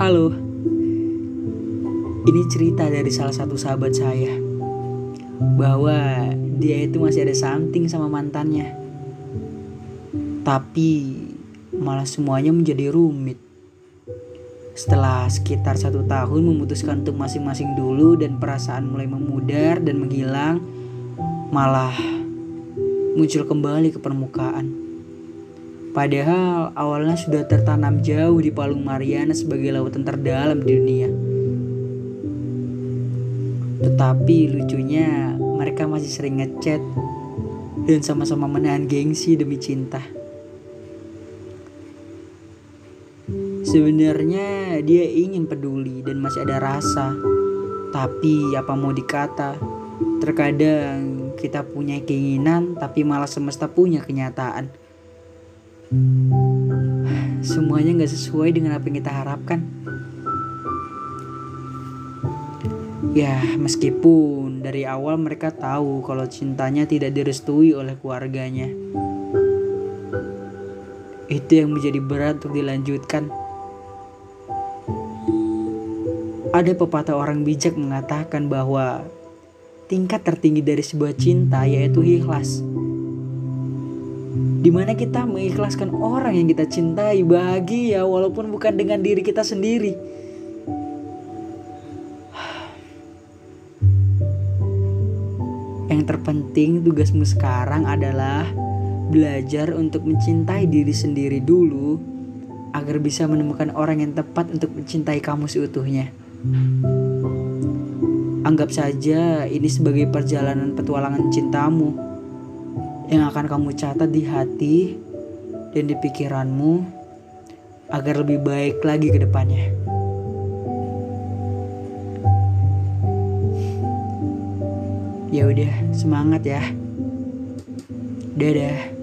Halo, ini cerita dari salah satu sahabat saya bahwa dia itu masih ada something sama mantannya, tapi malah semuanya menjadi rumit. Setelah sekitar satu tahun memutuskan untuk masing-masing dulu dan perasaan mulai memudar dan menghilang, malah muncul kembali ke permukaan. Padahal awalnya sudah tertanam jauh di Palung Mariana sebagai lautan terdalam di dunia. Tetapi lucunya mereka masih sering ngechat dan sama-sama menahan gengsi demi cinta. Sebenarnya dia ingin peduli dan masih ada rasa. Tapi apa mau dikata, terkadang kita punya keinginan tapi malah semesta punya kenyataan. Semuanya gak sesuai dengan apa yang kita harapkan. Ya, meskipun dari awal mereka tahu kalau cintanya tidak direstui oleh keluarganya. Itu yang menjadi berat untuk dilanjutkan. Ada pepatah orang bijak mengatakan bahwa tingkat tertinggi dari sebuah cinta yaitu ikhlas di mana kita mengikhlaskan orang yang kita cintai bahagia walaupun bukan dengan diri kita sendiri. Yang terpenting tugasmu sekarang adalah belajar untuk mencintai diri sendiri dulu agar bisa menemukan orang yang tepat untuk mencintai kamu seutuhnya. Anggap saja ini sebagai perjalanan petualangan cintamu yang akan kamu catat di hati dan di pikiranmu agar lebih baik lagi ke depannya. Ya udah, semangat ya. Dadah.